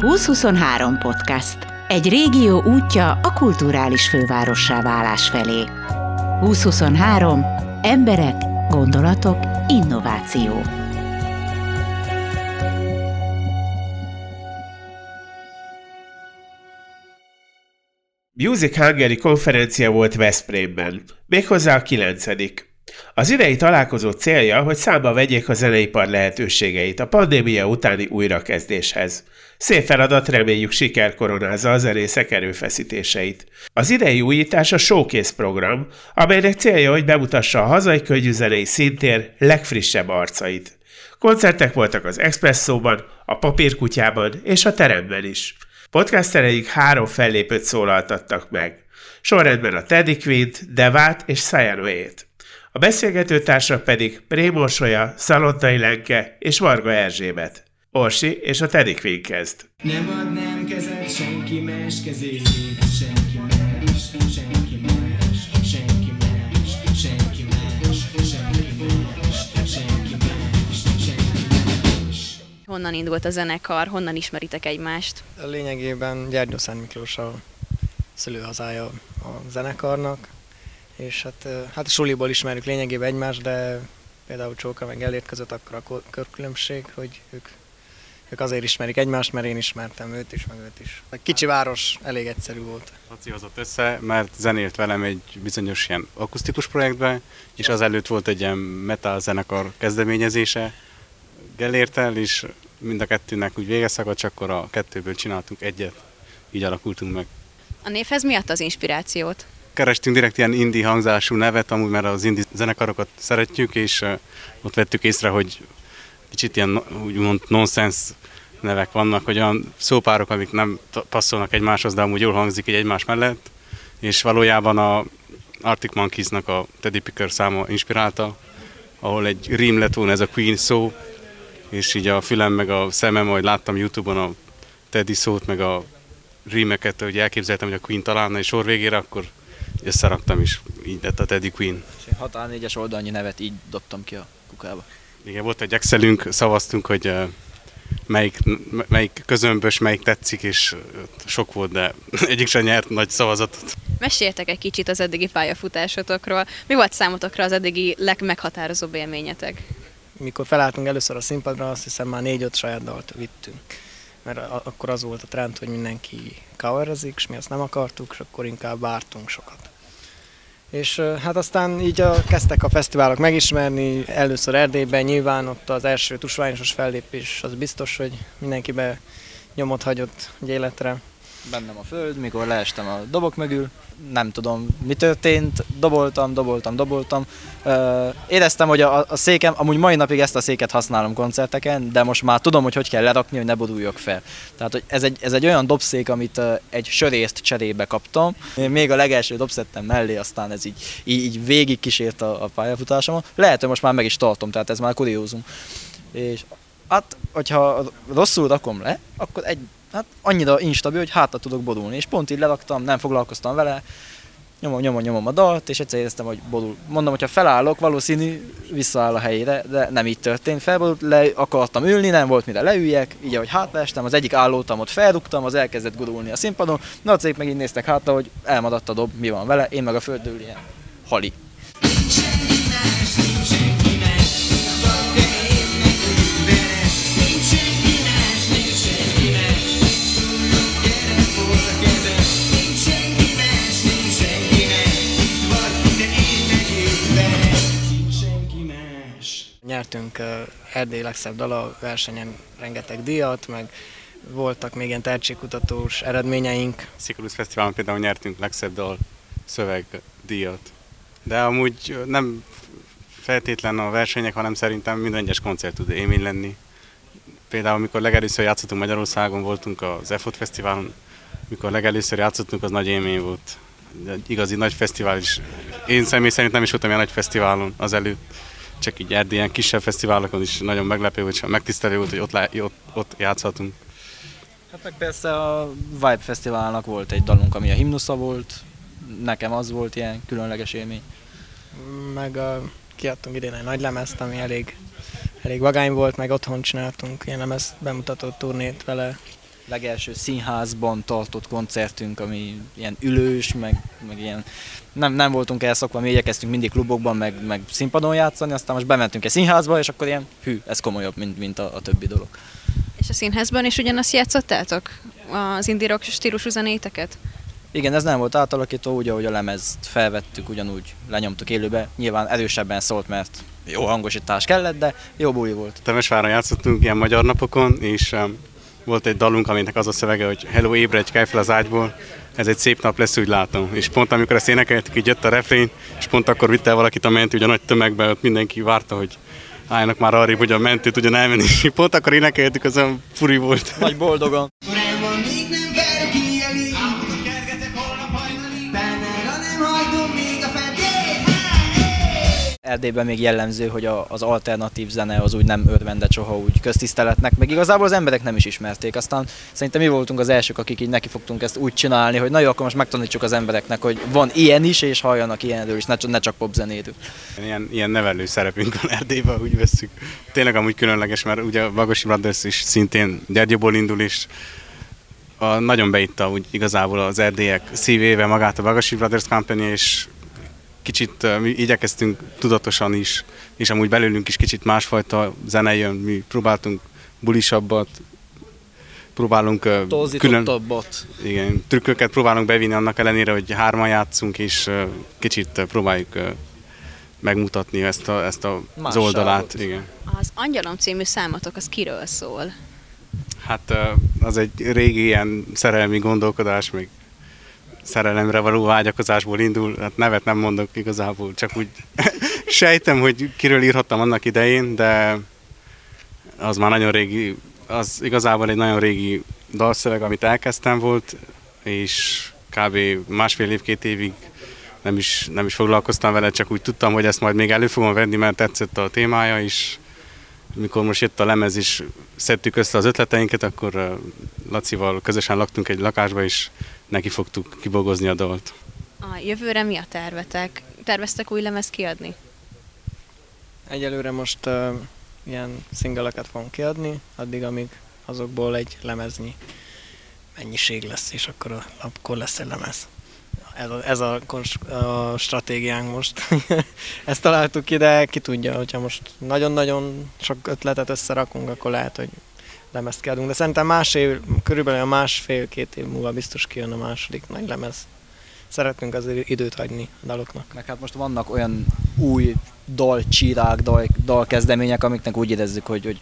2023 podcast. Egy régió útja a kulturális fővárossá válás felé. 2023. Emberek, gondolatok, innováció. Music Hungary konferencia volt Veszprémben, méghozzá a kilencedik. Az idei találkozó célja, hogy számba vegyék a zeneipar lehetőségeit a pandémia utáni újrakezdéshez. Szép feladat, reméljük siker koronázza a zenészek erőfeszítéseit. Az idei újítás a Showcase program, amelynek célja, hogy bemutassa a hazai könnyűzenei szintér legfrissebb arcait. Koncertek voltak az Expresszóban, a Papírkutyában és a teremben is. Podcastereik három fellépőt szólaltattak meg. Sorrendben a Teddy Quint, Devát és Sayanoét. A beszélgető társak pedig Prémorsolya, Szalontai Lenke és Varga Erzsébet. Orsi és a Teddy Quinn kezd. Nem adnám kezet senki más kezébe, senki más, senki más, senki más, senki más, senki más, senki más, senki más. Honnan indult a zenekar, honnan ismeritek egymást? Lényegében Gyergyó Szent Miklós a szülőhazája a zenekarnak, és hát, hát a suliból ismerjük lényegében egymást, de például Csóka meg Elért között akkor a körkülönbség, hogy ők, ők azért ismerik egymást, mert én ismertem őt is, meg őt is. A kicsi város elég egyszerű volt. Laci hozott össze, mert zenélt velem egy bizonyos ilyen akusztikus projektbe, és az előtt volt egy ilyen metal zenekar kezdeményezése Gellértel, és mind a kettőnek úgy vége szakadt, csak akkor a kettőből csináltunk egyet, így alakultunk meg. A névhez mi adta az inspirációt? Kerestünk direkt ilyen indi hangzású nevet, amúgy mert az indi zenekarokat szeretjük, és ott vettük észre, hogy kicsit ilyen úgymond nonsens nevek vannak, hogy olyan szópárok, amik nem passzolnak egymáshoz, de amúgy jól hangzik egy egymás mellett, és valójában a Arctic Monkeys-nak a Teddy Picker száma inspirálta, ahol egy rím lett volna ez a Queen szó, és így a fülem meg a szemem, majd láttam Youtube-on a Teddy szót, meg a rímeket, hogy elképzeltem, hogy a Queen találna egy sor végére, akkor összeraktam is, így lett a Teddy Queen. És 6 4-es oldalnyi nevet így dobtam ki a kukába. Igen, volt egy Excelünk, szavaztunk, hogy melyik, melyik közömbös, melyik tetszik, és sok volt, de egyik sem nyert nagy szavazatot. Meséltek egy kicsit az eddigi pályafutásotokról. Mi volt számotokra az eddigi legmeghatározóbb élményetek? Mikor felálltunk először a színpadra, azt hiszem már négy-öt saját dalt vittünk. Mert akkor az volt a trend, hogy mindenki coverezik, és mi azt nem akartuk, és akkor inkább vártunk sokat. És hát aztán így a, kezdtek a fesztiválok megismerni, először Erdélyben nyilván ott az első tusványosos fellépés, az biztos, hogy mindenkibe nyomot hagyott egy életre bennem a föld, mikor leestem a dobok mögül, nem tudom mi történt, doboltam, doboltam, doboltam. Éreztem, hogy a, a székem, amúgy mai napig ezt a széket használom koncerteken, de most már tudom, hogy hogy kell lerakni, hogy ne boduljak fel. Tehát, hogy ez egy, ez egy olyan dobszék, amit egy sörészt cserébe kaptam. Még a legelső dobszettem mellé, aztán ez így, így, így végig kísért a, a pályafutásomat. Lehet, hogy most már meg is tartom, tehát ez már kuriózum. És hát, hogyha rosszul rakom le, akkor egy hát annyira instabil, hogy hátra tudok bodulni. És pont így leraktam, nem foglalkoztam vele, nyomom, nyomom, nyomom a dalt, és egyszer éreztem, hogy bodul. Mondom, hogyha felállok, valószínű visszaáll a helyére, de nem így történt. Felborult, le akartam ülni, nem volt mire leüljek, így ahogy hátraestem, az egyik állótamot felrúgtam, az elkezdett gurulni a színpadon, na a cég meg így néztek hátra, hogy elmaradt a dob, mi van vele, én meg a földről ilyen hali. Nyertünk Erdély legszebb dala versenyen rengeteg díjat, meg voltak még ilyen tehetségkutatós eredményeink. Sziklus Fesztiválon például nyertünk legszebb dal szövegdíjat. De amúgy nem feltétlen a versenyek, hanem szerintem minden egyes koncert tud élmény lenni. Például, amikor legelőször játszottunk Magyarországon, voltunk az EFOT Fesztiválon, mikor legelőször játszottunk, az nagy élmény volt. Egy igazi nagy fesztivál is. Én személy szerint nem is voltam ilyen nagy fesztiválon az előtt csak így erdélyen kisebb fesztiválokon is nagyon meglepő, hogy megtisztelő volt, hogy ott, lá, ott, ott játszhatunk. Hát meg persze a Vibe Fesztiválnak volt egy dalunk, ami a himnusza volt, nekem az volt ilyen különleges élmény. Meg a, kiadtunk idén egy nagy lemezt, ami elég, elég vagány volt, meg otthon csináltunk ilyen lemez bemutató turnét vele. Legelső színházban tartott koncertünk, ami ilyen ülős, meg, meg ilyen nem, nem voltunk elszokva, mi igyekeztünk mindig klubokban, meg, meg színpadon játszani, aztán most bementünk egy színházba, és akkor ilyen, hű, ez komolyabb, mint, mint a, a többi dolog. És a színházban is ugyanazt játszottátok? Az indie rock stílusú zenéteket? Igen, ez nem volt átalakító, úgy, ahogy a lemezt felvettük, ugyanúgy lenyomtuk élőbe. Nyilván erősebben szólt, mert jó hangosítás kellett, de jó buli volt. Temesváron játszottunk ilyen magyar napokon, és um, volt egy dalunk, aminek az a szövege, hogy Hello, ébredj, kelj fel az ágyból, ez egy szép nap lesz, úgy látom. És pont amikor ezt énekeltük, így jött a refrén, és pont akkor vitte el valakit a mentő, ugye a nagy tömegbe, ott mindenki várta, hogy álljanak már arra, hogy a mentőt ugyan elmenni. És pont akkor énekeltük, az olyan furi volt. Nagy boldogan. Még nem várok Erdélyben még jellemző, hogy a, az alternatív zene az úgy nem örvendett soha úgy köztiszteletnek, meg igazából az emberek nem is ismerték. Aztán szerintem mi voltunk az elsők, akik így neki fogtunk ezt úgy csinálni, hogy na jó, akkor most megtanítsuk az embereknek, hogy van ilyen is, és halljanak ilyenről is, ne, ne csak popzenéről. Ilyen, ilyen nevelő szerepünk van Erdélyben, úgy veszük. Tényleg amúgy különleges, mert ugye a Bagosi Brothers is szintén Gyergyóból indul, és a, nagyon beitta úgy igazából az erdélyek szívébe magát a Bagosi Brothers Company, és kicsit mi igyekeztünk tudatosan is, és amúgy belőlünk is kicsit másfajta zene jön, mi próbáltunk bulisabbat, próbálunk Torzítottabbat. igen, trükköket próbálunk bevinni annak ellenére, hogy hárman játszunk, és kicsit próbáljuk megmutatni ezt, a, ezt a, az oldalát. Igen. Az Angyalom című számotok az kiről szól? Hát az egy régi ilyen szerelmi gondolkodás, még szerelemre való vágyakozásból indul, hát nevet nem mondok igazából, csak úgy sejtem, hogy kiről írhattam annak idején, de az már nagyon régi, az igazából egy nagyon régi dalszöveg, amit elkezdtem volt, és kb. másfél év, két évig nem is, nem is foglalkoztam vele, csak úgy tudtam, hogy ezt majd még elő fogom venni, mert tetszett a témája, és mikor most jött a lemez is, szedtük össze az ötleteinket, akkor uh, Lacival közösen laktunk egy lakásba, és neki fogtuk kibogozni a dalt. A jövőre mi a tervetek? Terveztek új lemezt kiadni? Egyelőre most uh, ilyen szingeleket fogunk kiadni, addig, amíg azokból egy lemeznyi mennyiség lesz, és akkor, a, akkor lesz egy lemez. Ez a, ez a, a stratégiánk most. Ezt találtuk ki, de ki tudja, hogyha most nagyon-nagyon sok ötletet összerakunk, akkor lehet, hogy lemezt kiadunk. De szerintem más év, körülbelül a másfél-két év múlva biztos kijön a második nagy lemez. Szeretnénk azért időt hagyni a daloknak. Meg hát most vannak olyan új dalcsírák, dal, dalkezdemények, amiknek úgy érezzük, hogy, hogy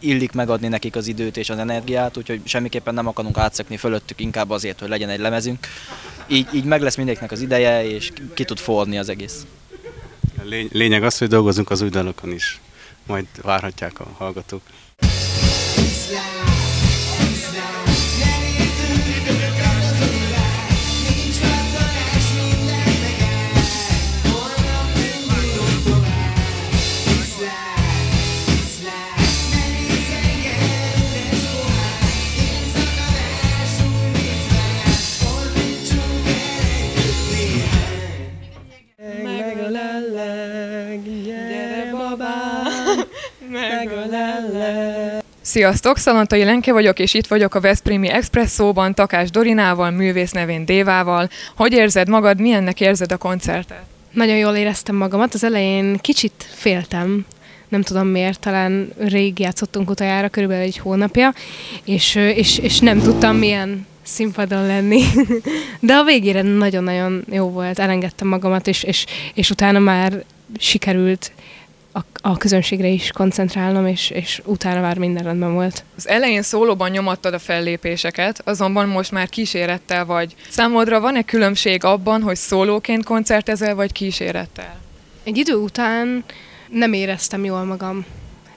illik megadni nekik az időt és az energiát, úgyhogy semmiképpen nem akarunk átszökni fölöttük, inkább azért, hogy legyen egy lemezünk. Így, így meg lesz mindenkinek az ideje, és ki, ki tud forni az egész. Lény- lényeg az, hogy dolgozunk az új dalokon is. Majd várhatják a hallgatók. Graceland. Sziasztok, Szalontai Lenke vagyok, és itt vagyok a Veszprémi Expresszóban Takás Dorinával, művész nevén Dévával. Hogy érzed magad, milyennek érzed a koncertet? Nagyon jól éreztem magamat. Az elején kicsit féltem, nem tudom miért, talán rég játszottunk utoljára, körülbelül egy hónapja, és, és, és nem tudtam milyen színpadon lenni. De a végére nagyon-nagyon jó volt, elengedtem magamat, és, és, és utána már sikerült a, a közönségre is koncentrálnom, és, és utána már minden rendben volt. Az elején szólóban nyomattad a fellépéseket, azonban most már kísérettel vagy. Számodra van-e különbség abban, hogy szólóként koncertezel, vagy kísérettel? Egy idő után nem éreztem jól magam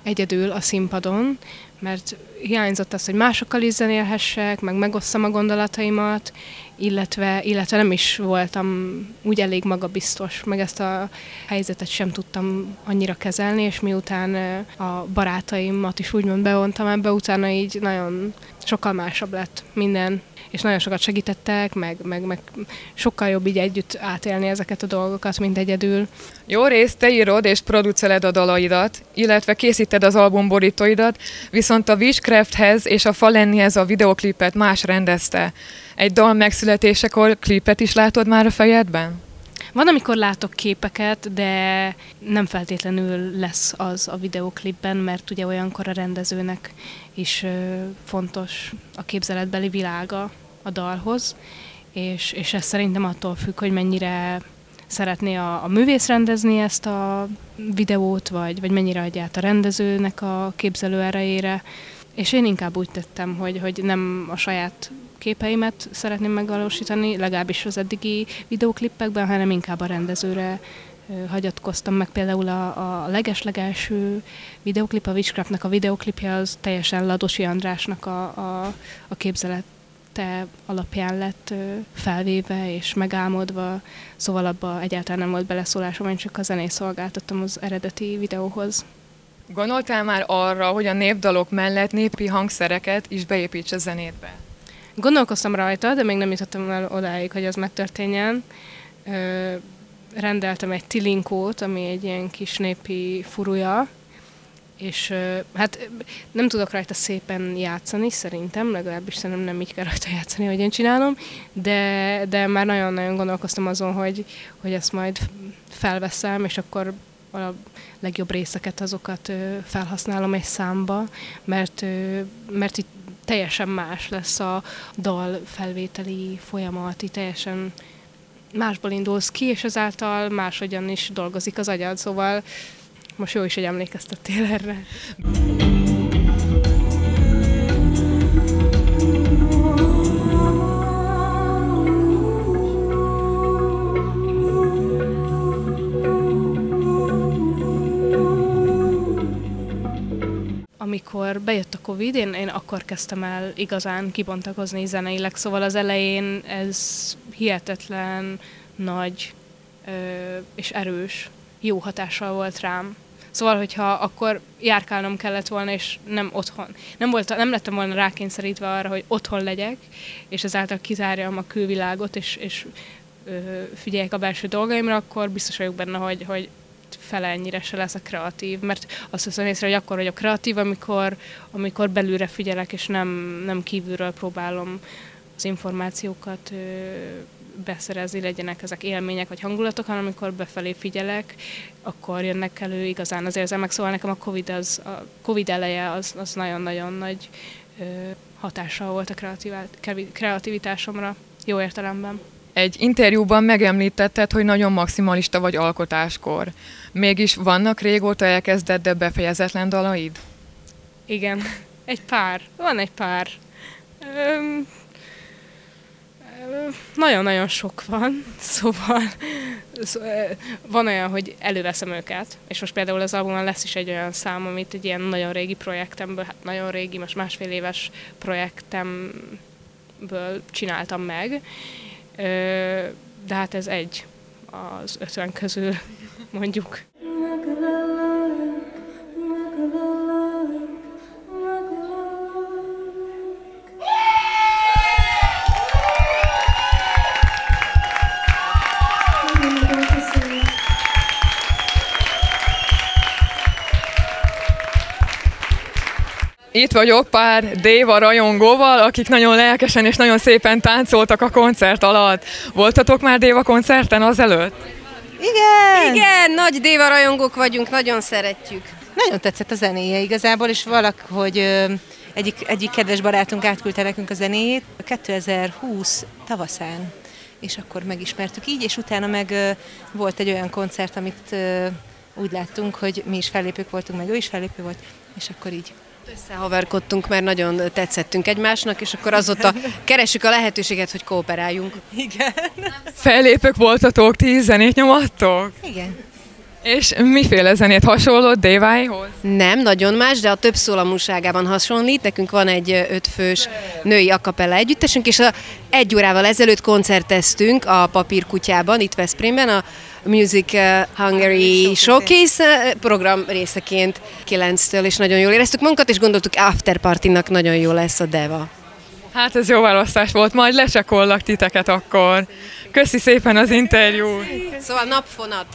egyedül a színpadon, mert hiányzott az, hogy másokkal is zenélhessek, meg megosszam a gondolataimat, illetve, illetve nem is voltam úgy elég magabiztos, meg ezt a helyzetet sem tudtam annyira kezelni, és miután a barátaimat is úgymond bevontam ebbe, utána így nagyon sokkal másabb lett minden, és nagyon sokat segítettek, meg, meg, meg sokkal jobb így együtt átélni ezeket a dolgokat, mint egyedül. Jó részt te írod és produceled a dalaidat, illetve készíted az albumborítóidat, viszont a Wish Minecrafthez és a Falennihez a videoklipet más rendezte. Egy dal megszületésekor klipet is látod már a fejedben? Van, amikor látok képeket, de nem feltétlenül lesz az a videoklipben, mert ugye olyankor a rendezőnek is fontos a képzeletbeli világa a dalhoz, és, és ez szerintem attól függ, hogy mennyire szeretné a, a művész rendezni ezt a videót, vagy, vagy mennyire adja át a rendezőnek a képzelő erejére. És én inkább úgy tettem, hogy, hogy nem a saját képeimet szeretném megvalósítani, legalábbis az eddigi videóklippekben, hanem inkább a rendezőre hagyatkoztam meg. Például a, a legeslegelső videoklip, a Witchcraftnak a videoklipje az teljesen Ladosi Andrásnak a, a, a képzelete alapján lett felvéve és megálmodva, szóval abba egyáltalán nem volt beleszólásom, én csak a zenét szolgáltattam az eredeti videóhoz. Gondoltál már arra, hogy a népdalok mellett népi hangszereket is beépíts a zenétbe? Gondolkoztam rajta, de még nem jutottam el odáig, hogy az megtörténjen. Ö, rendeltem egy tilinkót, ami egy ilyen kis népi furuja, és hát nem tudok rajta szépen játszani, szerintem, legalábbis szerintem nem így kell rajta játszani, hogy én csinálom, de, de már nagyon-nagyon gondolkoztam azon, hogy, hogy ezt majd felveszem, és akkor a legjobb részeket, azokat felhasználom egy számba, mert, mert itt teljesen más lesz a dal felvételi folyamat, így teljesen másból indulsz ki, és ezáltal máshogyan is dolgozik az agyad, szóval most jó is, hogy emlékeztettél erre. Amikor bejött a Covid, én, én akkor kezdtem el igazán kibontakozni zeneileg, szóval az elején ez hihetetlen nagy ö, és erős, jó hatással volt rám. Szóval, hogyha akkor járkálnom kellett volna, és nem otthon. Nem, volt, nem lettem volna rákényszerítve arra, hogy otthon legyek, és ezáltal kizárjam a külvilágot, és, és ö, figyeljek a belső dolgaimra, akkor biztos vagyok benne, hogy, hogy fele ennyire se leszek kreatív, mert azt hiszem észre, hogy akkor vagyok kreatív, amikor, amikor belülre figyelek, és nem, nem kívülről próbálom az információkat ö, beszerezni, legyenek ezek élmények vagy hangulatok, hanem amikor befelé figyelek, akkor jönnek elő igazán az érzelmek. Szóval nekem a Covid, az, a COVID eleje az, az nagyon-nagyon nagy ö, hatással volt a kreativitásomra, jó értelemben. Egy interjúban megemlítetted, hogy nagyon maximalista vagy alkotáskor. Mégis vannak régóta elkezdett, de befejezetlen dalaid? Igen, egy pár. Van egy pár. Öm, nagyon-nagyon sok van, szóval van olyan, hogy előveszem őket, és most például az albumon lesz is egy olyan szám, amit egy ilyen nagyon régi projektemből, hát nagyon régi, most másfél éves projektemből csináltam meg, de hát ez egy az ötven közül, mondjuk. Itt vagyok pár Déva rajongóval, akik nagyon lelkesen és nagyon szépen táncoltak a koncert alatt. Voltatok már Déva koncerten azelőtt? Igen! Igen, nagy Déva rajongók vagyunk, nagyon szeretjük. Nagyon tetszett a zenéje igazából, és valahogy ö, egyik, egyik kedves barátunk átküldte nekünk a zenéjét 2020 tavaszán, és akkor megismertük így, és utána meg ö, volt egy olyan koncert, amit ö, úgy láttunk, hogy mi is fellépők voltunk, meg ő is fellépő volt, és akkor így Összehaverkodtunk, mert nagyon tetszettünk egymásnak, és akkor azóta keresjük a lehetőséget, hogy kooperáljunk. Igen. Fellépők voltatok, ti zenét nyomattok? Igen. És miféle zenét hasonlott Déváihoz? Nem, nagyon más, de a több szólamúságában hasonlít. Nekünk van egy ötfős női akapella együttesünk, és a, egy órával ezelőtt koncerteztünk a Papírkutyában, itt Veszprémben, a Music uh, Hungary Showcase program részeként 9-től, és nagyon jól éreztük magunkat, és gondoltuk after partynak nagyon jó lesz a Deva. Hát ez jó választás volt, majd lecsekollak titeket akkor. Köszi szépen az interjút! Szóval napfonat.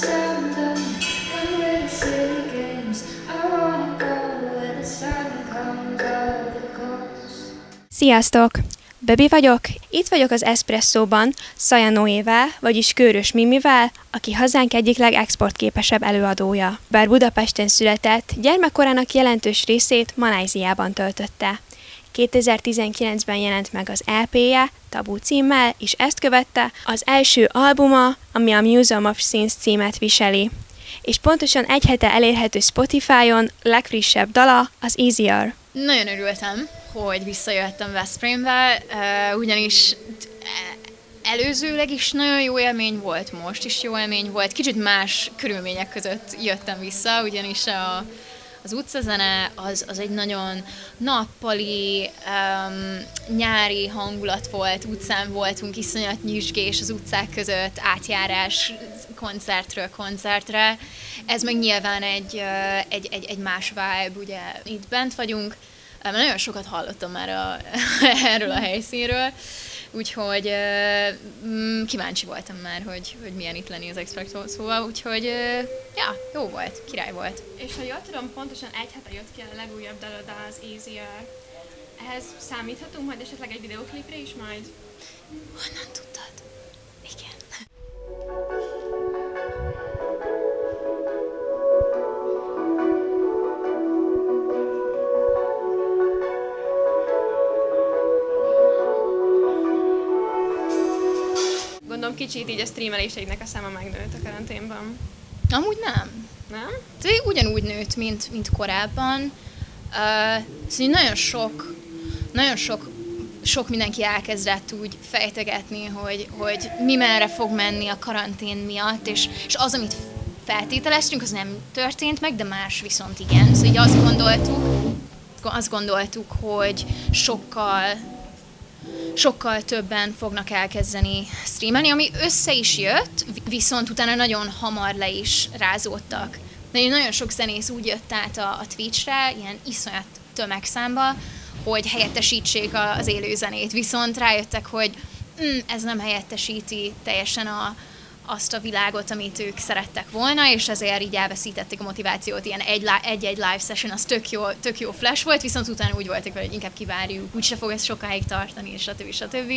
I Sziasztok! Bebi vagyok, itt vagyok az Espresszóban Szaja Noével, vagyis Körös Mimivel, aki hazánk egyik legexportképesebb előadója. Bár Budapesten született, gyermekkorának jelentős részét Maláziában töltötte. 2019-ben jelent meg az EP-je, Tabu címmel, és ezt követte az első albuma, ami a Museum of Scenes címet viseli. És pontosan egy hete elérhető Spotify-on legfrissebb dala az Easier. Nagyon örültem, hogy visszajöttem Veszprémbe, ugyanis előzőleg is nagyon jó élmény volt, most is jó élmény volt. Kicsit más körülmények között jöttem vissza, ugyanis a, az utcazene az, az egy nagyon nappali, um, nyári hangulat volt, utcán voltunk, iszonyat nyüzsgés az utcák között, átjárás koncertről koncertre. Ez meg nyilván egy, egy, egy, egy más vibe, ugye itt bent vagyunk, mert nagyon sokat hallottam már a, erről a helyszínről, úgyhogy mm, kíváncsi voltam már, hogy, hogy milyen itt lenni az Express szóval, úgyhogy ja, jó volt, király volt. És ha jól tudom, pontosan egy hete jött ki a legújabb dalod az Easier. Ehhez számíthatunk majd esetleg egy videoklipre is majd? Honnan tudtad? Igen. Kicsit így a streameléseidnek a száma megnőtt a karanténban. Amúgy nem. Nem? De ugyanúgy nőtt, mint, mint korábban. Uh, szóval nagyon sok, nagyon sok, sok mindenki elkezdett úgy fejtegetni, hogy, hogy mi merre fog menni a karantén miatt, és, és az, amit feltételeztünk, az nem történt meg, de más viszont igen. Szóval így azt gondoltuk, azt gondoltuk, hogy sokkal sokkal többen fognak elkezdeni streamelni, ami össze is jött, viszont utána nagyon hamar le is rázódtak. De nagyon sok zenész úgy jött át a, a Twitch-re, ilyen iszonyat tömegszámba, hogy helyettesítsék az élő zenét. Viszont rájöttek, hogy mm, ez nem helyettesíti teljesen a, azt a világot, amit ők szerettek volna, és ezért így elveszítették a motivációt. Ilyen egy-egy live session, az tök jó, tök jó flash volt, viszont utána úgy voltak hogy inkább kivárjuk, úgyse fog ez sokáig tartani, és stb. stb.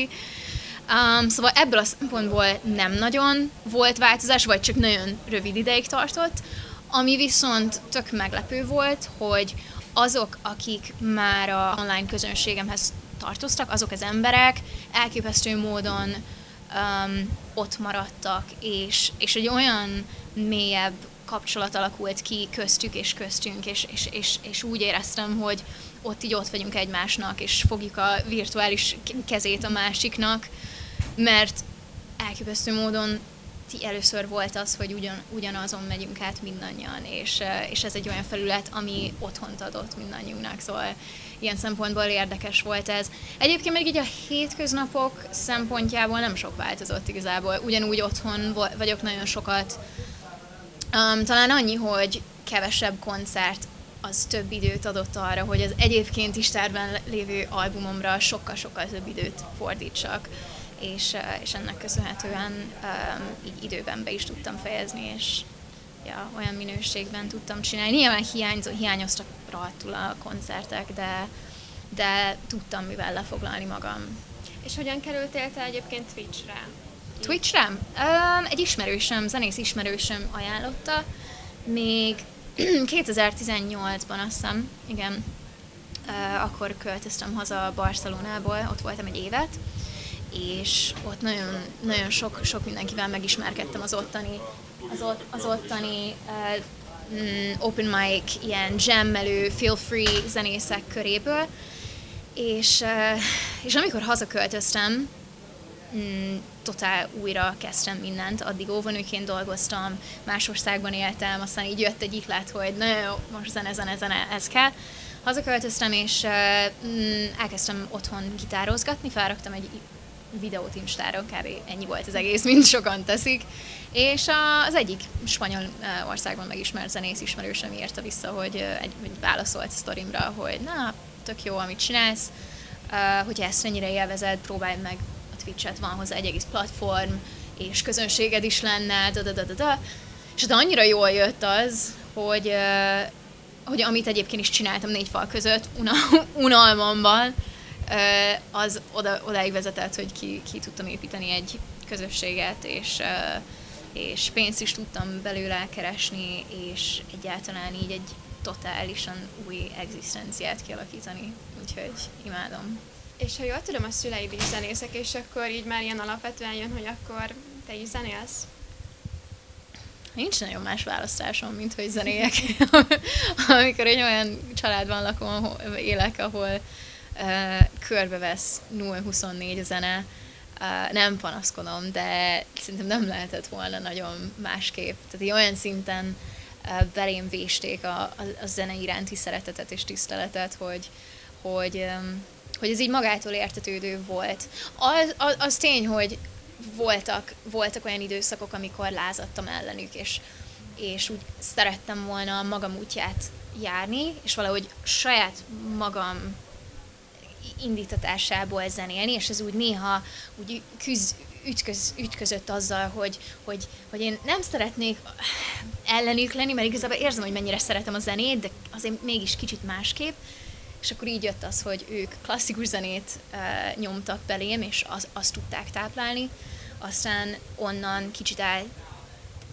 Um, szóval ebből a szempontból nem nagyon volt változás, vagy csak nagyon rövid ideig tartott. Ami viszont tök meglepő volt, hogy azok, akik már a online közönségemhez tartoztak, azok az emberek elképesztő módon um, ott maradtak, és, és egy olyan mélyebb kapcsolat alakult ki köztük és köztünk, és, és, és, és úgy éreztem, hogy ott így ott vagyunk egymásnak, és fogjuk a virtuális kezét a másiknak, mert elképesztő módon ti először volt az, hogy ugyan, ugyanazon megyünk át mindannyian, és, és ez egy olyan felület, ami otthont adott mindannyiunknak, szóval ilyen szempontból érdekes volt ez. Egyébként még így a hétköznapok szempontjából nem sok változott igazából. Ugyanúgy otthon vagyok nagyon sokat. Um, talán annyi, hogy kevesebb koncert az több időt adott arra, hogy az egyébként is terben lévő albumomra sokkal-sokkal több időt fordítsak, és, és ennek köszönhetően um, így időben be is tudtam fejezni, és ja, olyan minőségben tudtam csinálni. Nyilván hiányzó, hiányoztak rohadtul a koncertek, de, de tudtam mivel lefoglalni magam. És hogyan kerültél te egyébként Twitch-re? Twitch-re? Um, egy ismerősöm, zenész ismerősöm ajánlotta, még 2018-ban azt hiszem, igen, uh, akkor költöztem haza Barcelonából, ott voltam egy évet, és ott nagyon, nagyon sok, sok mindenkivel megismerkedtem az ottani, az, ott, az ottani uh, open mic, ilyen jammelő, feel free zenészek köréből, és, uh, és amikor hazaköltöztem, mm, totál újra kezdtem mindent, addig óvonőként dolgoztam, más országban éltem, aztán így jött egy iklet, hogy jó, most zene, zene, zene, ez kell. Hazaköltöztem, és uh, elkezdtem otthon gitározgatni, felraktam egy videót Instára, kb. ennyi volt az egész, mint sokan teszik. És az egyik spanyol országban megismert zenész ismerősöm írta vissza, hogy egy, egy válaszolt sztorimra, hogy na, tök jó, amit csinálsz, hogyha ezt ennyire élvezed, próbálj meg a Twitch-et, van hozzá egy egész platform, és közönséged is lenne, da, da, da, da, da. És de annyira jól jött az, hogy, hogy amit egyébként is csináltam négy fal között, una, unalmamban, az oda, odáig vezetett, hogy ki, ki tudtam építeni egy közösséget, és, és pénzt is tudtam belőle keresni, és egyáltalán így egy totálisan új egzisztenciát kialakítani, úgyhogy imádom. És ha jól tudom, a szüleid is zenészek, és akkor így már ilyen alapvetően jön, hogy akkor te is zenélsz? Nincs nagyon más választásom, mint hogy zenéjek. Amikor egy olyan családban lakom, ahol élek, ahol uh, körbevesz 0-24 a zene, nem panaszkodom, de szerintem nem lehetett volna nagyon másképp. Tehát egy olyan szinten uh, belém vésték a, a, a zene iránti szeretetet és tiszteletet, hogy, hogy um, hogy ez így magától értetődő volt. Az, az, az tény, hogy voltak, voltak olyan időszakok, amikor lázadtam ellenük, és, és úgy szerettem volna magam útját járni, és valahogy saját magam indítatásából zenélni, és ez úgy néha úgy küz, ütköz, ütközött azzal, hogy, hogy, hogy én nem szeretnék ellenük lenni, mert igazából érzem, hogy mennyire szeretem a zenét, de azért mégis kicsit másképp, és akkor így jött az, hogy ők klasszikus zenét uh, nyomtak belém, és az, azt tudták táplálni. Aztán onnan kicsit el,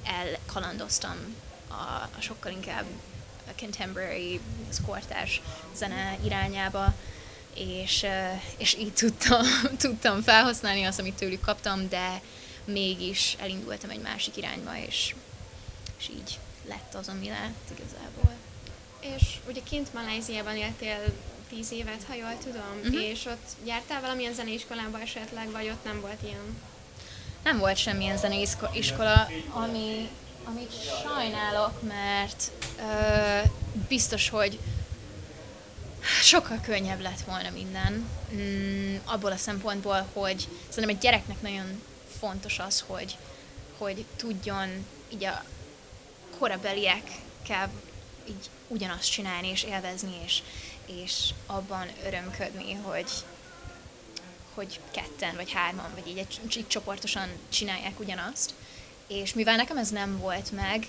elkalandoztam a, a sokkal inkább a contemporary, kortárs zene irányába, és, és így tudtam, tudtam felhasználni azt, amit tőlük kaptam, de mégis elindultam egy másik irányba, és, és így lett az, ami lett igazából. És ugye kint Malajziában éltél tíz évet, ha jól tudom, uh-huh. és ott jártál valamilyen zeneiskolába esetleg, vagy ott nem volt ilyen? Nem volt semmilyen zeneiskola, ami, amit sajnálok, mert ö, biztos, hogy sokkal könnyebb lett volna minden. Mm, abból a szempontból, hogy szerintem egy gyereknek nagyon fontos az, hogy, hogy tudjon így a korabeliekkel így ugyanazt csinálni, és élvezni, és, és abban örömködni, hogy, hogy ketten, vagy hárman, vagy így, egy, így csoportosan csinálják ugyanazt. És mivel nekem ez nem volt meg,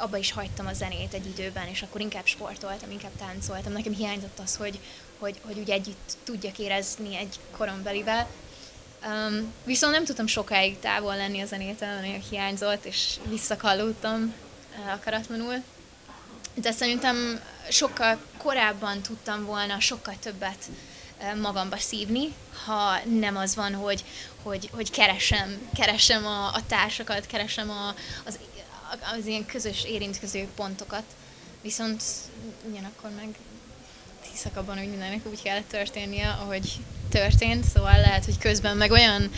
abba is hagytam a zenét egy időben, és akkor inkább sportoltam, inkább táncoltam. Nekem hiányzott az, hogy, hogy, hogy úgy együtt tudjak érezni egy korombelivel. Um, viszont nem tudtam sokáig távol lenni a zenétől, nagyon hiányzott, és visszakallódtam akaratlanul de szerintem sokkal korábban tudtam volna sokkal többet magamba szívni, ha nem az van, hogy, hogy, hogy keresem, keresem a, a társakat, keresem a, az, az ilyen közös érintkező pontokat. Viszont ugyanakkor meg hiszek abban, hogy mindennek úgy kell történnie, ahogy történt, szóval lehet, hogy közben meg olyan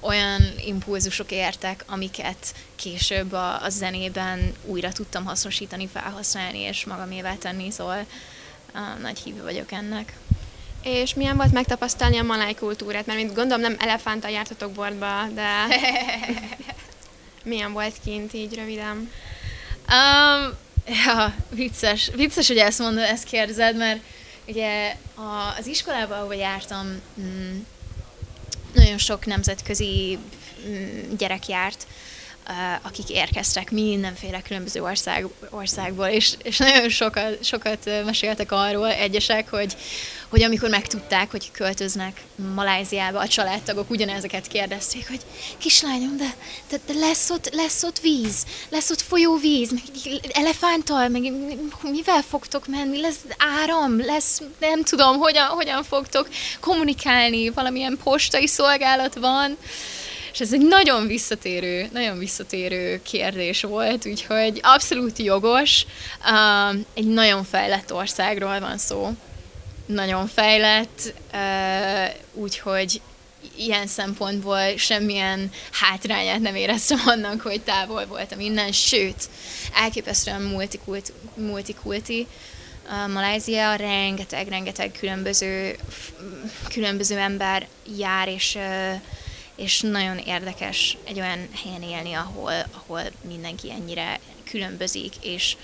olyan impulzusok értek, amiket később a, a zenében újra tudtam hasznosítani, felhasználni és magamévá tenni, szóval uh, nagy hívő vagyok ennek. És milyen volt megtapasztalni a maláj kultúrát? Mert mint gondolom nem elefántal jártatok bordba, de milyen volt kint így röviden? Um, ja, vicces. Vicces, hogy ezt mondod, ezt kérdezed, mert ugye a, az iskolában, ahol jártam, mm, nagyon sok nemzetközi mm, gyerek járt, akik érkeztek mindenféle különböző ország, országból, és, és nagyon sokat, sokat meséltek arról egyesek, hogy, hogy amikor megtudták, hogy költöznek Maláziába, a családtagok ugyanezeket kérdezték, hogy kislányom, de, de, de lesz, ott, lesz ott víz, lesz ott folyóvíz, meg elefánttal, meg mivel fogtok menni, lesz áram, lesz, nem tudom, hogyan, hogyan fogtok kommunikálni, valamilyen postai szolgálat van, és ez egy nagyon visszatérő, nagyon visszatérő kérdés volt, úgyhogy abszolút jogos. Egy nagyon fejlett országról van szó. Nagyon fejlett, úgykult ilyen szempontból semmilyen hátrányát nem éreztem annak, hogy távol voltam innen, sőt, elképesztően multikulti, multikulti Malázia rengeteg, rengeteg különböző, különböző ember jár, és és nagyon érdekes egy olyan helyen élni, ahol, ahol mindenki ennyire különbözik, és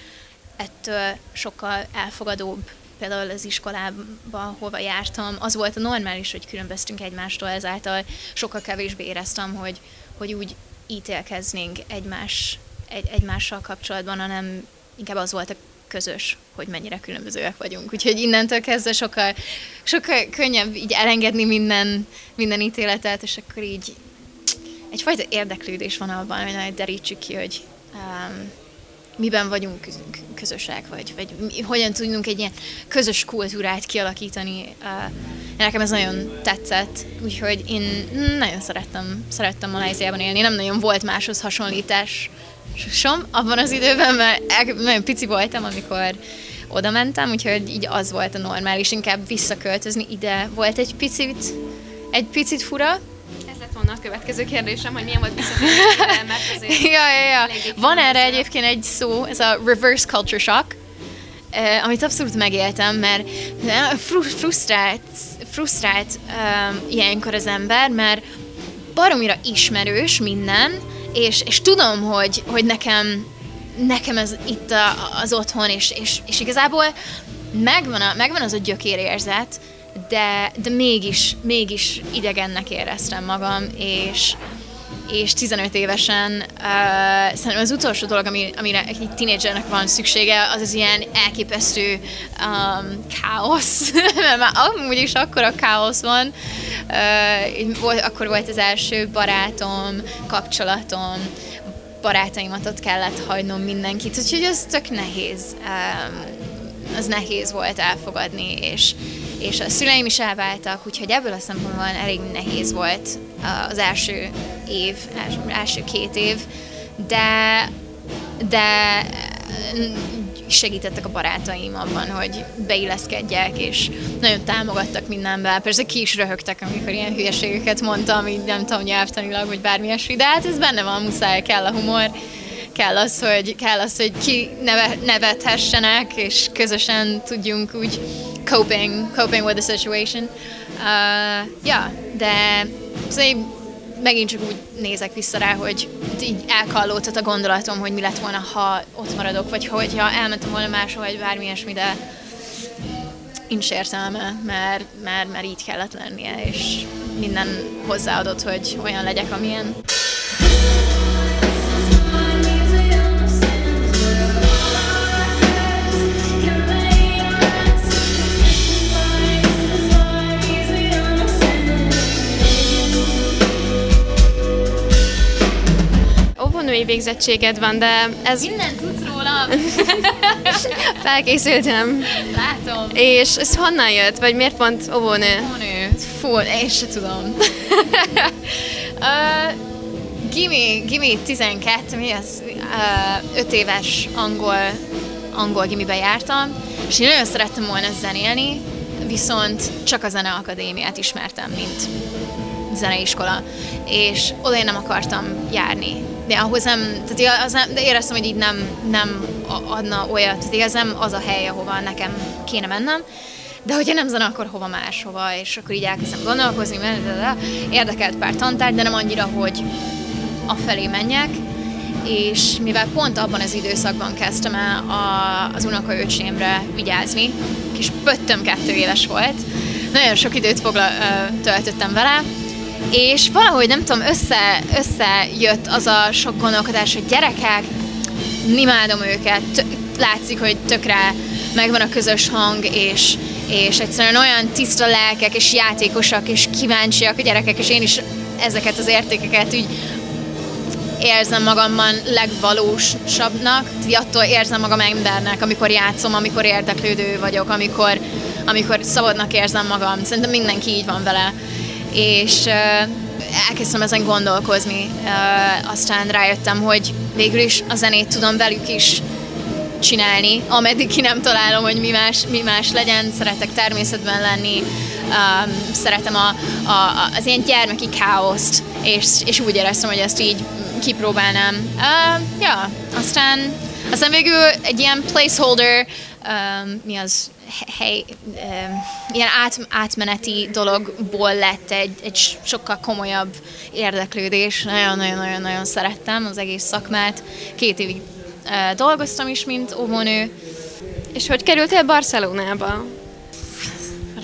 ettől sokkal elfogadóbb például az iskolába, hova jártam, az volt a normális, hogy különböztünk egymástól, ezáltal sokkal kevésbé éreztem, hogy, hogy úgy ítélkeznénk egymás, egy, egymással kapcsolatban, hanem inkább az volt a közös, hogy mennyire különbözőek vagyunk. Úgyhogy innentől kezdve sokkal, sokkal könnyebb így elengedni minden, minden ítéletet, és akkor így egyfajta érdeklődés van abban, hogy derítsük ki, hogy um, miben vagyunk közösek, vagy, vagy hogyan tudunk egy ilyen közös kultúrát kialakítani. Nekem ez nagyon tetszett, úgyhogy én nagyon szerettem, szerettem Maláziában élni. Nem nagyon volt máshoz hasonlítás som abban az időben, mert nagyon pici voltam, amikor oda mentem, úgyhogy így az volt a normális, inkább visszaköltözni ide. Volt egy picit, egy picit fura, lett volna a következő kérdésem, hogy milyen volt visszatérni, mert azért ja, ja, ja. Van erre egyébként egy szó, ez a reverse culture shock, eh, amit abszolút megéltem, mert frusztrált, frusztrált um, ilyenkor az ember, mert baromira ismerős minden, és, és tudom, hogy, hogy nekem, nekem ez itt a, az otthon, és, és, és igazából megvan, a, megvan az a gyökérérzet, de, de mégis, mégis idegennek éreztem magam, és, és 15 évesen uh, szerintem az utolsó dolog, ami, amire egy tínédzsernek van szüksége, az az ilyen elképesztő um, káosz, mert már amúgy is akkor a káosz van. Uh, volt, akkor volt az első barátom, kapcsolatom, barátaimat ott kellett hagynom mindenkit, úgyhogy az tök nehéz. Um, az nehéz volt elfogadni, és, és a szüleim is elváltak, úgyhogy ebből a szempontból elég nehéz volt az első év, első két év, de, de segítettek a barátaim abban, hogy beilleszkedjek, és nagyon támogattak mindenben. Persze ki is röhögtek, amikor ilyen hülyeségeket mondtam, így nem tudom nyelvtanilag, vagy bármi ilyesmi, de hát ez benne van, muszáj, kell a humor kell az, hogy, kell az, hogy ki neve, nevethessenek, és közösen tudjunk úgy coping, coping with the situation. Uh, ja, de szóval megint csak úgy nézek vissza rá, hogy így elkallódott a gondolatom, hogy mi lett volna, ha ott maradok, vagy hogyha elmentem volna máshol, vagy bármi ilyesmi, de nincs értelme, mert, mert, mert így kellett lennie, és minden hozzáadott, hogy olyan legyek, amilyen. Óvónői végzettséged van, de ez... Minden tudsz rólam! Felkészültem. Látom. És ez honnan jött? Vagy miért pont óvónő? Óvónő. Fú, én se tudom. uh, gimi, gimi 12, mi az? Uh, 5 éves angol, angol gimibe jártam, és én nagyon szerettem volna zenélni, viszont csak a zeneakadémiát ismertem, mint zeneiskola, és oda én nem akartam járni de ahhoz nem, tehát az nem, de éreztem, hogy így nem, nem adna olyat, tehát ez nem az a hely, ahova nekem kéne mennem, de hogyha nem zene, akkor hova máshova, és akkor így elkezdtem gondolkozni, érdekelt pár tantár, de nem annyira, hogy afelé menjek, és mivel pont abban az időszakban kezdtem el a, az unokaöcsémre vigyázni, kis pöttöm kettő éves volt, nagyon sok időt fogla, töltöttem vele, és valahogy nem tudom, össze, összejött az a sok gondolkodás, hogy gyerekek, imádom őket, látszik, hogy tökre megvan a közös hang, és, és egyszerűen olyan tiszta lelkek, és játékosak, és kíváncsiak a gyerekek, és én is ezeket az értékeket úgy érzem magamban legvalósabbnak, attól érzem magam embernek, amikor játszom, amikor érdeklődő vagyok, amikor, amikor szabadnak érzem magam. Szerintem mindenki így van vele és elkezdtem ezen gondolkozni, aztán rájöttem, hogy végül is a zenét tudom velük is csinálni, ameddig ki nem találom, hogy mi más, mi más legyen, szeretek természetben lenni, szeretem a, a, az ilyen gyermeki káoszt, és, és úgy éreztem, hogy ezt így kipróbálnám. Uh, ja, aztán, aztán végül egy ilyen placeholder, um, mi az, hely, ilyen át, átmeneti dologból lett egy, egy sokkal komolyabb érdeklődés. Nagyon-nagyon-nagyon szerettem az egész szakmát. Két évig dolgoztam is, mint óvónő. És hogy kerültél Barcelonába?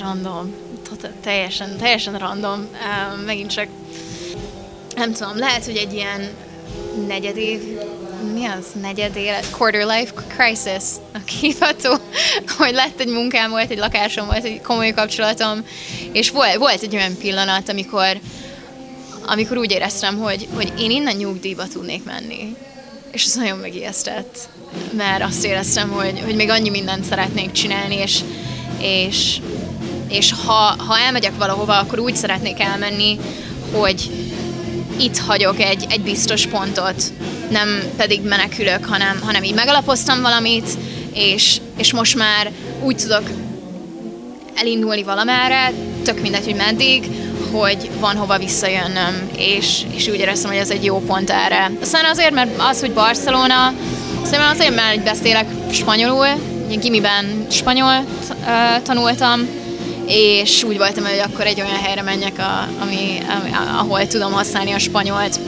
Random. Teljesen, teljesen random. Megint csak nem tudom, lehet, hogy egy ilyen negyed év mi az, negyed élet, quarter life crisis, a hívható, hogy lett egy munkám, volt egy lakásom, volt egy komoly kapcsolatom, és volt, volt egy olyan pillanat, amikor, amikor úgy éreztem, hogy, hogy én innen nyugdíjba tudnék menni. És ez nagyon megijesztett, mert azt éreztem, hogy, hogy még annyi mindent szeretnék csinálni, és, és, és ha, ha elmegyek valahova, akkor úgy szeretnék elmenni, hogy itt hagyok egy, egy biztos pontot, nem pedig menekülök, hanem, hanem így megalapoztam valamit, és, és most már úgy tudok elindulni valamerre, tök mindegy, hogy meddig, hogy van hova visszajönnöm, és, és úgy éreztem, hogy ez egy jó pont erre. Aztán azért, mert az, hogy Barcelona, szerintem azért, mert beszélek spanyolul, gimiben spanyol tanultam, és úgy voltam, hogy akkor egy olyan helyre menjek, a, ami, ami, ahol tudom használni a spanyolt.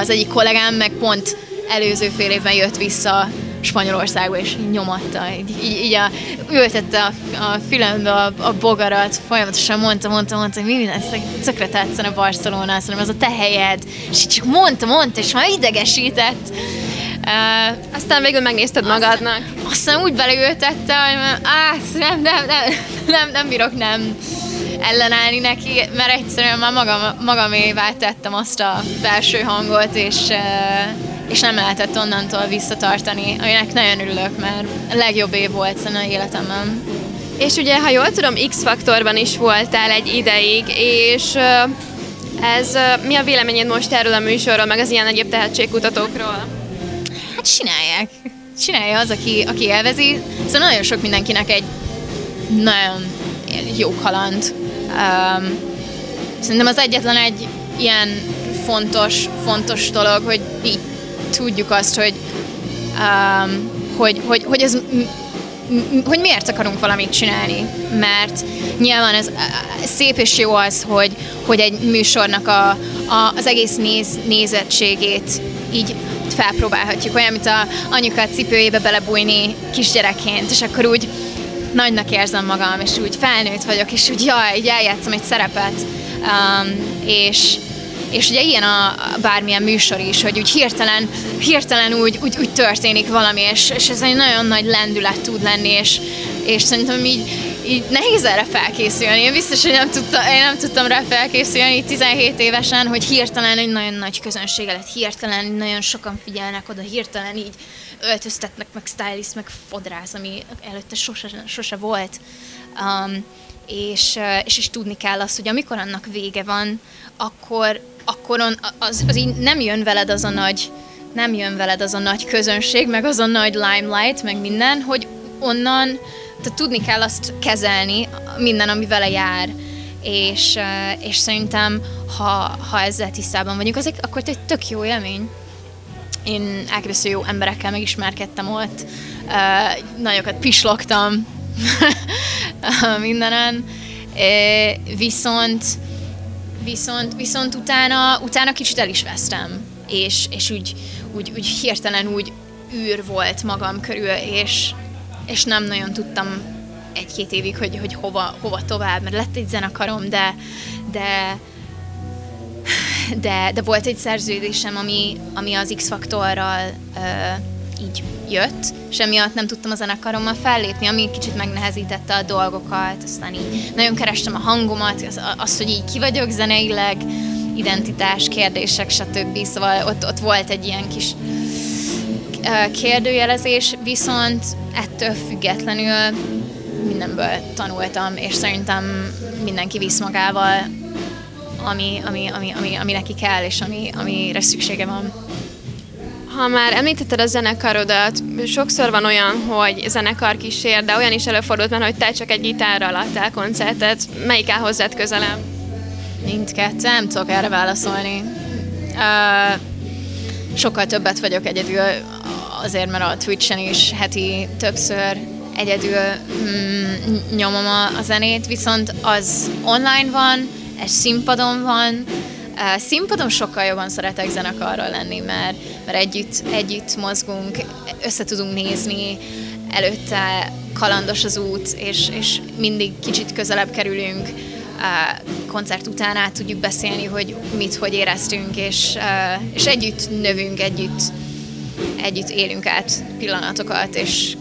Az egyik kollégám meg pont előző fél évben jött vissza Spanyolországba, és nyomatta, így, így, így a, ültette a, a fülembe a, a bogarat, folyamatosan mondta, mondta, mondta, hogy mi minden, tökre tetszene Barcelona, szerintem az a te helyed, és így csak mondta, mondta, és már idegesített. Aztán végül megnézted magadnak. Aztán úgy beleültette, hogy á, nem, nem, nem, nem, nem bírok nem ellenállni neki, mert egyszerűen már magam, magamévá tettem azt a belső hangot, és, és nem lehetett onnantól visszatartani, aminek nagyon örülök, mert a legjobb év volt szerintem életemben. És ugye, ha jól tudom, X-faktorban is voltál egy ideig, és ez mi a véleményed most erről a műsorról, meg az ilyen egyéb tehetségkutatókról? Hát csinálják. Csinálja az, aki, aki élvezi. Szóval nagyon sok mindenkinek egy nagyon jó kaland. Um, szerintem az egyetlen egy ilyen fontos, fontos dolog, hogy így tudjuk azt, hogy, um, hogy, hogy, hogy ez hogy miért akarunk valamit csinálni, mert nyilván ez szép és jó az, hogy, hogy egy műsornak a, a, az egész néz, nézettségét így felpróbálhatjuk, olyan, mint a anyukat cipőjébe belebújni kisgyerekként, és akkor úgy nagynak érzem magam, és úgy felnőtt vagyok, és úgy jaj, így eljátszom egy szerepet, um, és, és ugye ilyen a, bármilyen műsor is, hogy úgy hirtelen, hirtelen úgy, úgy, úgy történik valami, és, és ez egy nagyon nagy lendület tud lenni, és, és szerintem így, így nehéz erre felkészülni. Én biztos, hogy nem tudtam, én nem tudtam rá felkészülni 17 évesen, hogy hirtelen egy nagyon nagy közönség lett, hirtelen nagyon sokan figyelnek oda, hirtelen így öltöztetnek, meg stylist, meg fodrász, ami előtte sose, sose volt. Um, és, és is tudni kell azt, hogy amikor annak vége van, akkor, akkor on, az, az így nem jön veled az a nagy nem jön veled az a nagy közönség, meg az a nagy limelight, meg minden, hogy onnan tehát tudni kell azt kezelni, minden, ami vele jár, és, és szerintem, ha, ha ezzel tisztában vagyunk, az egy, akkor egy tök jó élmény. Én elképesztő jó emberekkel megismerkedtem ott, nagyokat pislogtam mindenen, viszont, viszont, viszont utána, utána kicsit el is vesztem, és, és úgy, úgy, úgy hirtelen úgy űr volt magam körül, és, és nem nagyon tudtam egy-két évig, hogy, hogy hova, hova tovább, mert lett egy zenekarom, de, de, de, de volt egy szerződésem, ami, ami az X-faktorral uh, így jött, és emiatt nem tudtam a zenekarommal fellépni, ami kicsit megnehezítette a dolgokat, aztán így nagyon kerestem a hangomat, az, az hogy így ki vagyok zeneileg, identitás kérdések, stb. Szóval ott, ott volt egy ilyen kis kérdőjelezés, viszont ettől függetlenül mindenből tanultam, és szerintem mindenki visz magával, ami, ami, ami, ami, ami neki kell, és ami, amire szüksége van. Ha már említetted a zenekarodat, sokszor van olyan, hogy zenekar kísér, de olyan is előfordult már, hogy te csak egy gitárral adtál koncertet. Melyik áll hozzád közelebb? Mindkettő, nem tudok erre válaszolni. Uh, sokkal többet vagyok egyedül, azért, mert a Twitch-en is heti többször egyedül mm, nyomom a, a zenét, viszont az online van, egy színpadon van, színpadon sokkal jobban szeretek zenekarral lenni, mert, mert együtt, együtt mozgunk, össze tudunk nézni, előtte kalandos az út, és, és mindig kicsit közelebb kerülünk, koncert után át tudjuk beszélni, hogy mit, hogy éreztünk, és, és együtt növünk, együtt együtt élünk át pillanatokat, és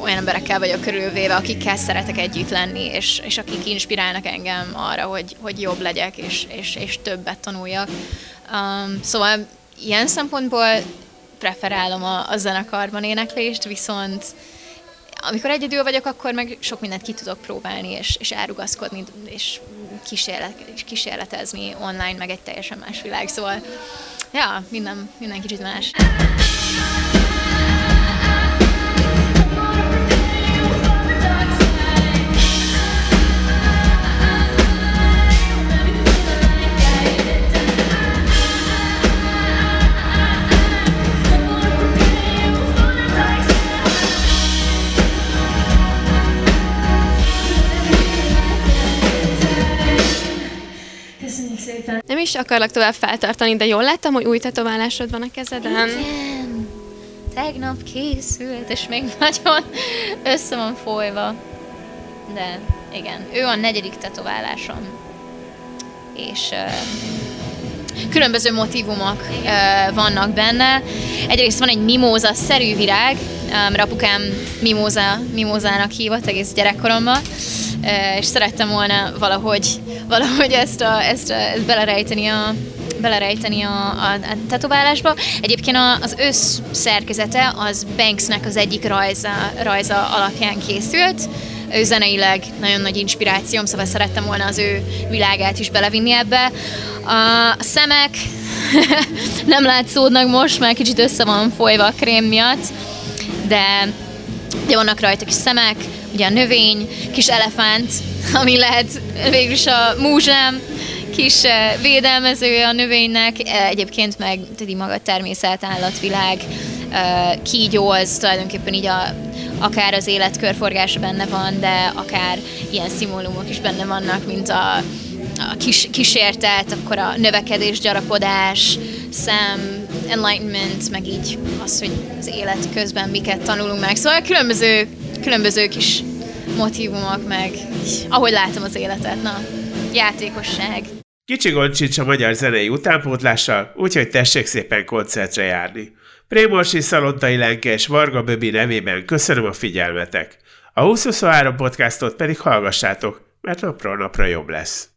olyan emberekkel vagyok körülvéve, akikkel szeretek együtt lenni, és, és akik inspirálnak engem arra, hogy, hogy jobb legyek, és, és, és többet tanuljak. Um, szóval ilyen szempontból preferálom a, a zenekarban éneklést, viszont amikor egyedül vagyok, akkor meg sok mindent ki tudok próbálni, és, és elrugaszkodni, és kísérlet, kísérletezni online, meg egy teljesen más világ. Szóval, ja, minden, minden kicsit más. Is akarlak tovább feltartani, de jól láttam, hogy új tetoválásod van a kezeden. Igen. Tegnap készült, és még nagyon össze van folyva. De igen, ő a negyedik tetoválásom. És uh, különböző motivumok vannak benne. Egyrészt van egy mimóza-szerű virág, mert apukám mimóza, mimózának hívott egész gyerekkoromban, és szerettem volna valahogy, valahogy ezt, a, ezt, a, ezt belerejteni a, belerejteni a, a, a tetoválásba. Egyébként a, az össz szerkezete az Banksnek az egyik rajza, rajza alapján készült. Ő zeneileg nagyon nagy inspirációm, szóval szerettem volna az ő világát is belevinni ebbe. A szemek nem látszódnak most, mert kicsit össze van folyva a krém miatt, de, de vannak rajta kis szemek, ugye a növény, kis elefánt, ami lehet végül is a múzsám, kis védelmezője a növénynek, egyébként meg tudni maga természet, állatvilág, kígyó az tulajdonképpen így a, akár az élet körforgása benne van, de akár ilyen szimbólumok is benne vannak, mint a, a kis, kísértet, akkor a növekedés, gyarapodás, szem, enlightenment, meg így az, hogy az élet közben miket tanulunk meg. Szóval különböző, különböző kis motivumok, meg ahogy látom az életet, na, játékosság. Kicsi Goncsics a magyar zenei utánpótlással, úgyhogy tessék szépen koncertre járni. Prémorsi Szalontai Lenke és Varga Böbi nevében köszönöm a figyelmetek. A 2023 podcastot pedig hallgassátok, mert napról napra jobb lesz.